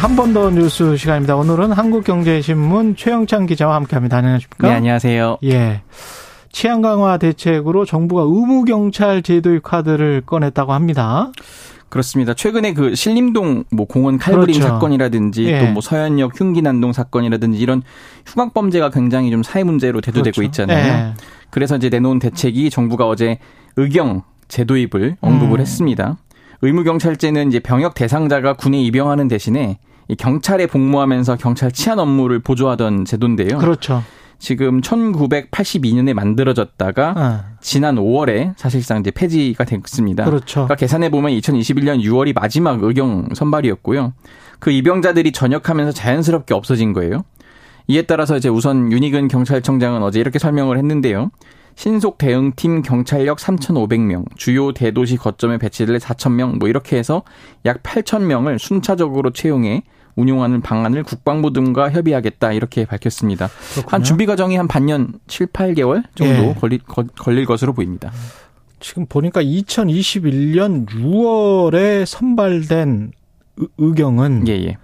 한 번 더 뉴스 시간입니다. 오늘은 한국경제신문 최영찬 기자와 함께합니다. 안녕하십니까? 네, 안녕하세요. 예. 치안 강화 대책으로 정부가 의무 경찰 제도의 카드를 꺼냈다고 합니다. 그렇습니다. 최근에 그 신림동 뭐 공원 칼부림 그렇죠. 사건이라든지 예. 또뭐 서현역 흉기난동 사건이라든지 이런 흉악 범죄가 굉장히 좀 사회 문제로 대두되고 그렇죠. 있잖아요. 예. 그래서 이제 내놓은 대책이 정부가 어제 의경 제도입을 언급을 음. 했습니다. 의무 경찰제는 이제 병역 대상자가 군에 입영하는 대신에 이 경찰에 복무하면서 경찰 치안 업무를 보조하던 제도인데요. 그렇죠. 지금 1982년에 만들어졌다가 아, 지난 5월에 사실상 이제 폐지가 됐습니다. 그렇죠. 그러니까 계산해 보면 2021년 6월이 마지막 의경 선발이었고요. 그 입영자들이 전역하면서 자연스럽게 없어진 거예요. 이에 따라서 이제 우선 윤희근 경찰청장은 어제 이렇게 설명을 했는데요. 신속 대응팀 경찰력 3,500명, 주요 대도시 거점에 배치될 4,000명, 뭐 이렇게 해서 약 8,000명을 순차적으로 채용해 운용하는 방안을 국방부 등과 협의하겠다 이렇게 밝혔습니다. 그렇군요. 한 준비 과정이 한 반년 7, 8개월 정도 예. 걸릴, 거- 걸릴 것으로 보입니다. 지금 보니까 2021년 6월에 선발된 의- 의경은 예, 예.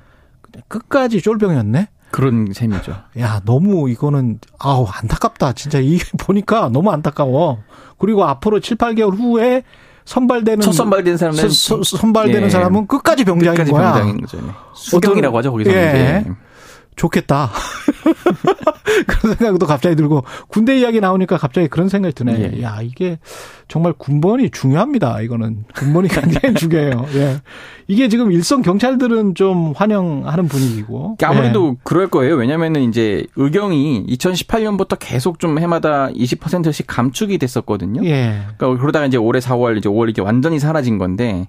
끝까지 쫄병이었네? 그런 셈이죠. 야, 너무 이거는, 아우, 안타깝다. 진짜 이게 보니까 너무 안타까워. 그리고 앞으로 7, 8개월 후에 선발되는. 첫 선발된 사람은 서- 서- 선발되는 예. 사람은 끝까지 병장인 끝까지 거야. 병장인 거죠. 네. 수경이라고 하죠 거기서. 예. 는 좋겠다. 그런 생각도 갑자기 들고 군대 이야기 나오니까 갑자기 그런 생각이 드네. 예. 야 이게 정말 군번이 중요합니다. 이거는 군번이 굉장히 중요해요. 예. 이게 지금 일선 경찰들은 좀 환영하는 분위기고. 그러니까 아무래도 그럴 거예요. 왜냐면은 이제 의경이 2018년부터 계속 좀 해마다 20%씩 감축이 됐었거든요. 예. 예. 그러니까 그러다가 이제 올해 4월 이제 5월 이게 완전히 사라진 건데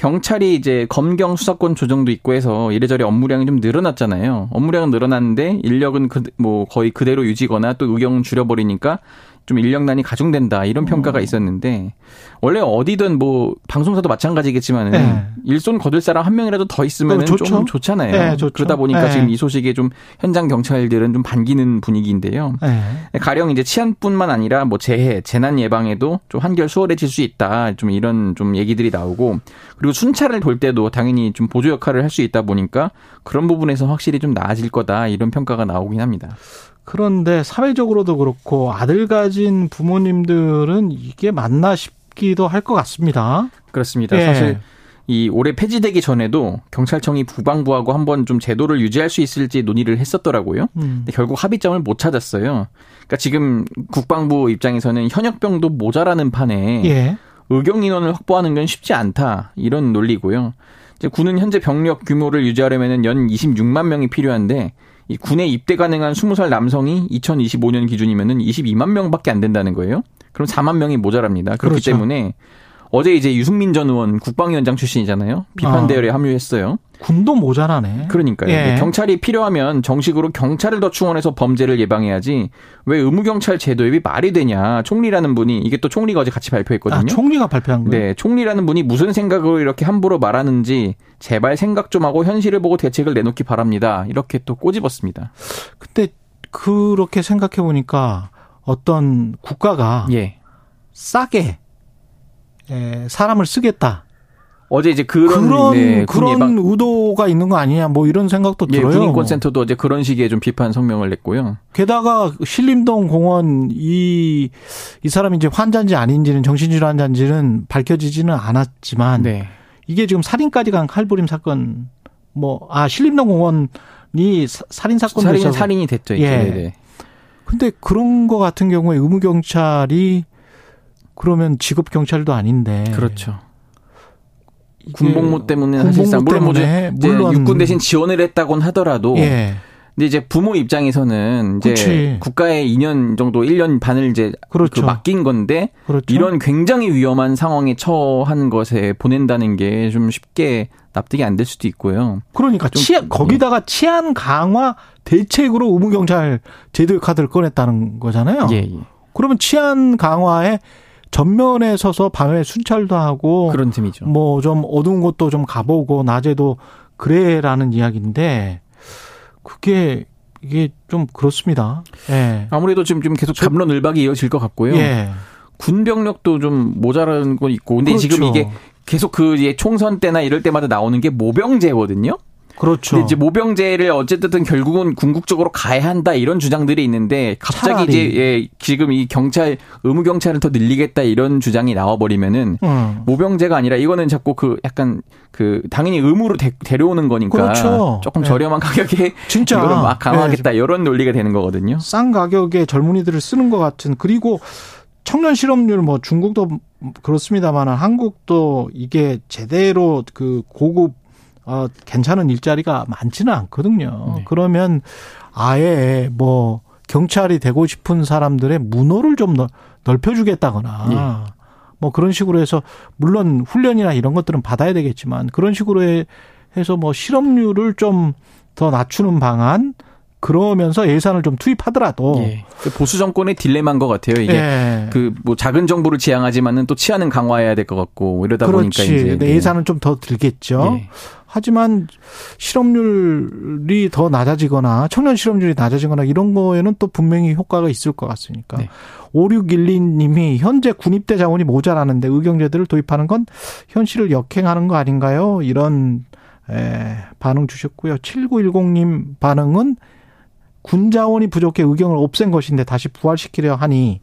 경찰이 이제 검경 수사권 조정도 있고 해서 이래저래 업무량이 좀 늘어났잖아요. 업무량은 늘어났는데 인력은 그, 뭐 거의 그대로 유지거나 또 의경 줄여버리니까 좀 인력난이 가중된다 이런 평가가 음. 있었는데 원래 어디든 뭐 방송사도 마찬가지겠지만은 네. 일손 거둘 사람 한 명이라도 더 있으면. 좀 좋잖아요. 네, 좋죠. 그러다 보니까 네. 지금 이 소식에 좀 현장 경찰들은 좀 반기는 분위기인데요. 예. 가령 이제 치안뿐만 아니라 뭐 재해, 재난 예방에도 좀 한결 수월해질 수 있다. 좀 이런 좀 얘기들이 나오고 그리고 순찰을 돌 때도 당연히 좀 보조 역할을 할 수 있다 보니까 그런 부분에서 확실히 좀 나아질 거다. 이런 평가가 나오긴 합니다. 그런데 사회적으로도 그렇고 아들 가진 부모님들은 이게 맞나 싶기도 할 것 같습니다. 그렇습니다. 예. 사실 이 올해 폐지되기 전에도 경찰청이 국방부하고 한번 좀 제도를 유지할 수 있을지 논의를 했었더라고요. 음. 근데 결국 합의점을 못 찾았어요. 그러니까 지금 국방부 입장에서는 현역병도 모자라는 판에 예. 의경 인원을 확보하는 건 쉽지 않다 이런 논리고요. 이제 군은 현재 병력 규모를 유지하려면은 연 26만 명이 필요한데 이 군에 입대 가능한 20살 남성이 2025년 기준이면은 22만 명밖에 안 된다는 거예요. 그럼 4만 명이 모자랍니다. 그렇기 그렇죠. 때문에 어제 이제 유승민 전 의원 국방위원장 출신이잖아요. 비판 아. 대열에 합류했어요. 군도 모자라네. 그러니까요. 예. 경찰이 필요하면 정식으로 경찰을 더 충원해서 범죄를 예방해야지 왜 의무경찰 제도 입이 말이 되냐. 총리라는 분이 이게 또 총리가 어제 같이 발표했거든요. 아, 총리가 발표한 거예요? 네, 총리라는 분이 무슨 생각으로 이렇게 함부로 말하는지 제발 생각 좀 하고 현실을 보고 대책을 내놓기 바랍니다. 이렇게 또 꼬집었습니다. 근데 그렇게 생각해 보니까 어떤 국가가 예. 싸게 에, 사람을 쓰겠다. 어제 이제 그런 그런 네, 군 그런 예방 의도가 있는 거 아니냐 뭐 이런 생각도 예, 들어요. 군인권 센터도 어제 그런 식의 좀 비판 성명을 냈고요. 게다가 신림동 공원 이, 이 사람이 이제 환자인지 아닌지는 정신질환 환자인지는 밝혀지지는 않았지만 네. 이게 지금 살인까지 간 칼부림 사건 뭐 아 신림동 공원이 사- 살인 사건도 살인 있어서 살인이 됐죠. 이제. 예. 네네. 근데 그런 거 같은 경우에 의무 경찰이 그러면 직업 경찰도 아닌데 그렇죠. 군복무 때문에 군복무 사실상 물론 뭐 때문에 이제 물론 육군 대신 지원을 했다곤 하더라도 예 근데 이제 부모 입장에서는 이제 그치. 국가에 2년 정도 1년 반을 이제 그렇죠. 그 맡긴 건데 그렇죠 이런 굉장히 위험한 상황에 처한 것에 보낸다는 게 좀 쉽게 납득이 안 될 수도 있고요. 그러니까 좀- 치안 거기다가 치안 강화 대책으로 의무 경찰 제도의 카드를 꺼냈다는 거잖아요. 예, 예. 그러면 치안 강화에 전면에 서서 밤에 순찰도 하고 그런 셈이죠. 뭐 좀 어두운 곳도 좀 가보고 낮에도 그래라는 이야기인데 그게 이게 좀 그렇습니다. 예. 아무래도 지금 좀 계속 감론을박이 이어질 것 같고요. 예. 군 병력도 좀 모자라는 건 있고, 근데 그렇죠. 지금 이게 계속 그 총선 때나 이럴 때마다 나오는 게 모병제거든요. 그렇죠. 근데 이제 모병제를 어쨌든 결국은 궁극적으로 가야 한다 이런 주장들이 있는데 갑자기 차라리. 이제 예, 지금 이 경찰 의무 경찰을 더 늘리겠다 이런 주장이 나와 버리면은 음. 모병제가 아니라 이거는 자꾸 그 약간 그 당연히 의무로 데, 데려오는 거니까 그렇죠. 조금 네. 저렴한 가격에 진짜 이거를 막 강화하겠다 예. 이런 논리가 되는 거거든요. 싼 가격에 젊은이들을 쓰는 것 같은 그리고 청년 실업률 뭐 중국도 그렇습니다만 한국도 이게 제대로 그 고급 어 괜찮은 일자리가 많지는 않거든요. 네. 그러면 아예 뭐 경찰이 되고 싶은 사람들의 문호를 좀 넓- 넓혀주겠다거나 예. 뭐 그런 식으로 해서 물론 훈련이나 이런 것들은 받아야 되겠지만 그런 식으로 해- 해서 뭐 실업률을 좀 더 낮추는 방안 그러면서 예산을 좀 투입하더라도 예. 그 보수 정권의 딜레마인 것 같아요. 이게 예. 그뭐 작은 정부를 지향하지만은 또 치안은 강화해야 될 것 같고 이러다 보니까 그렇지. 이제 네, 예산은 좀 더 들겠죠. 예. 하지만 실업률이 더 낮아지거나 청년 실업률이 낮아지거나 이런 거에는 또 분명히 효과가 있을 것 같으니까. 네. 5612님이 현재 군입대 자원이 모자라는데 의경제들을 도입하는 건 현실을 역행하는 거 아닌가요? 이런 에, 반응 주셨고요. 7910님 반응은 군 자원이 부족해 의경을 없앤 것인데 다시 부활시키려 하니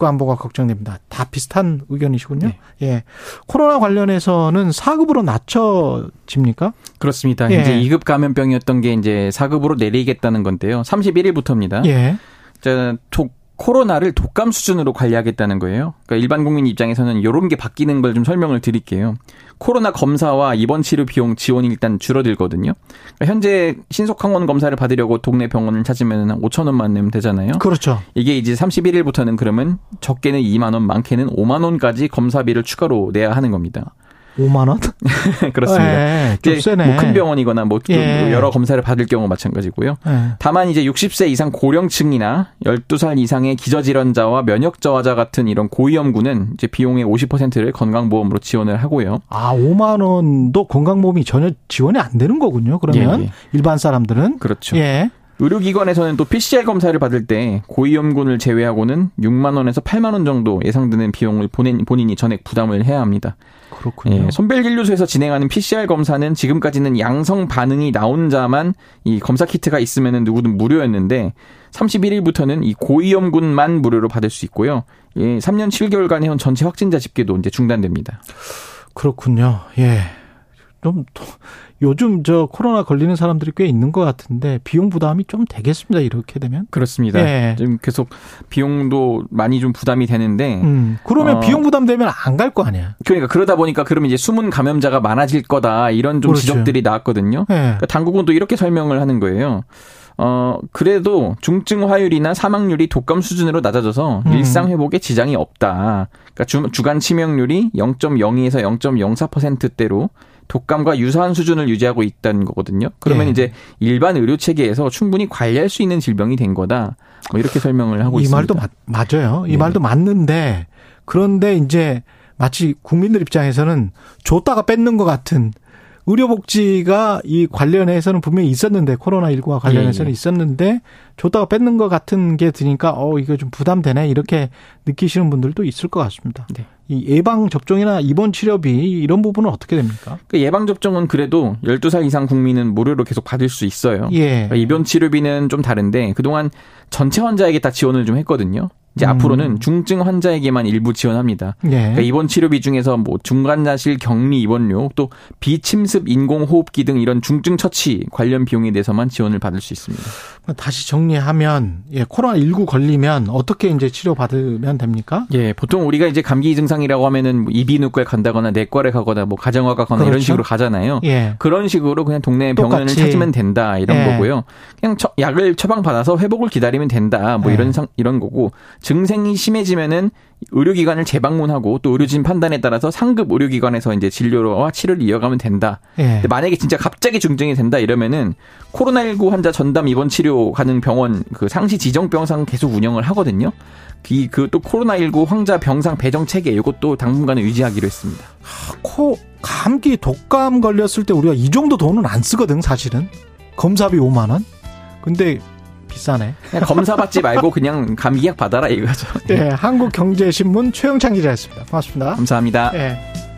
국가 안보가 걱정됩니다. 다 비슷한 의견이시군요. 네. 예. 코로나 관련해서는 4급으로 낮춰집니까? 그렇습니다. 예. 이제 2급 감염병이었던 게 이제 4급으로 내리겠다는 건데요. 31일부터입니다. 예. 자, 도- 코로나를 독감 수준으로 관리하겠다는 거예요. 그러니까 일반 국민 입장에서는 이런 게 바뀌는 걸 좀 설명을 드릴게요. 코로나 검사와 입원 치료 비용 지원이 일단 줄어들거든요. 그러니까 현재 신속 항원 검사를 받으려고 동네 병원을 찾으면 한 5천 원만 내면 되잖아요. 그렇죠. 이게 이제 31일부터는 그러면 적게는 2만 원, 많게는 5만 원까지 검사비를 추가로 내야 하는 겁니다. 5만 원? 그렇습니다. 예, 좀 이제 세네. 뭐큰 병원이거나 뭐 예. 여러 검사를 받을 경우 마찬가지고요. 예. 다만 이제 60세 이상 고령층이나 12살 이상의 기저질환자와 면역 저하자 같은 이런 고위험군은 이제 비용의 50%를 건강보험으로 지원을 하고요. 아, 5만 원도 건강보험이 전혀 지원이 안 되는 거군요. 그러면 예, 예. 일반 사람들은 그렇죠. 예. 의료기관에서는 또 PCR 검사를 받을 때 고위험군을 제외하고는 6만 원에서 8만 원 정도 예상드는 비용을 본인, 본인이 전액 부담을 해야 합니다. 그렇군요. 예, 손벨진료소에서 진행하는 PCR 검사는 지금까지는 양성 반응이 나온 자만 이 검사 키트가 있으면 누구든 무료였는데 31일부터는 이 고위험군만 무료로 받을 수 있고요. 예, 3년 7개월간 해온 전체 확진자 집계도 이제 중단됩니다. 그렇군요. 예. 좀 또- 요즘 저 코로나 걸리는 사람들이 꽤 있는 것 같은데 비용 부담이 좀 되겠습니다. 이렇게 되면. 그렇습니다. 예. 지금 계속 비용도 많이 좀 부담이 되는데 음. 그러면 어. 비용 부담 되면 안 갈 거 아니야. 그러니까 그러다 보니까 그러면 이제 숨은 감염자가 많아질 거다 이런 좀 그렇죠. 지적들이 나왔거든요. 예. 그러니까 당국은 또 이렇게 설명을 하는 거예요. 어, 그래도 중증 화율이나 사망률이 독감 수준으로 낮아져서 음. 일상 회복에 지장이 없다. 그러니까 주, 주간 치명률이 0.02에서 0.04%대로 독감과 유사한 수준을 유지하고 있다는 거거든요. 그러면 예. 이제 일반 의료 체계에서 충분히 관리할 수 있는 질병이 된 거다. 뭐 이렇게 설명을 하고 이 있습니다. 말도 맞, 맞아요. 이 네. 말도 맞는데 그런데 이제 마치 국민들 입장에서는 줬다가 뺏는 것 같은 의료복지가 이 관련해서는 분명히 있었는데 코로나19와 관련해서는 예, 예. 있었는데 줬다가 뺏는 것 같은 게 드니까 어 이거 좀 부담되네 이렇게 느끼시는 분들도 있을 것 같습니다. 네. 이 예방 접종이나 입원 치료비 이런 부분은 어떻게 됩니까? 그 예방 접종은 그래도 12살 이상 국민은 무료로 계속 받을 수 있어요. 예. 그러니까 입원 치료비는 좀 다른데 그동안 전체 환자에게 다 지원을 좀 했거든요. 이제 음. 앞으로는 중증 환자에게만 일부 지원합니다. 예. 그러니까 입원 치료비 중에서 뭐 중간자실 격리 입원료 또 비침습 인공호흡기 등 이런 중증 처치 관련 비용에 대해서만 지원을 받을 수 있습니다. 다시 정리하면 예, 코로나 19 걸리면 어떻게 이제 치료 받으면 됩니까? 예, 보통 우리가 이제 감기 증상이라고 하면은 뭐 이비인후과에 간다거나 내과를 가거나 뭐 가정과 가거나 이런 그렇죠. 식으로 가잖아요. 예. 그런 식으로 그냥 동네 병원을. 찾으면 된다 이런 예. 거고요. 그냥 처- 약을 처방 받아서 회복을 기다리면 된다 뭐 예. 이런 상 이런 거고 증상이 심해지면은 의료기관을 재방문하고 또 의료진 판단에 따라서 상급 의료기관에서 이제 진료와 치료를 이어가면 된다. 예. 만약에 진짜 갑자기 중증이 된다 이러면은 코로나19 환자 전담 입원 치료 가능 병원 그 상시 지정 병상 계속 운영을 하거든요. 그또 코로나19 환자 병상 배정 체계 이것도 당분간은 유지하기로 했습니다. 코 감기 독감 걸렸을 때 우리가 이 정도 돈은 안 쓰거든 사실은 검사비 5만 원. 근데 비싸네. 검사 받지 말고 그냥 감기약 받아라 이거죠. 네, 한국경제신문 최영창 기자였습니다. 고맙습니다. 감사합니다. 네.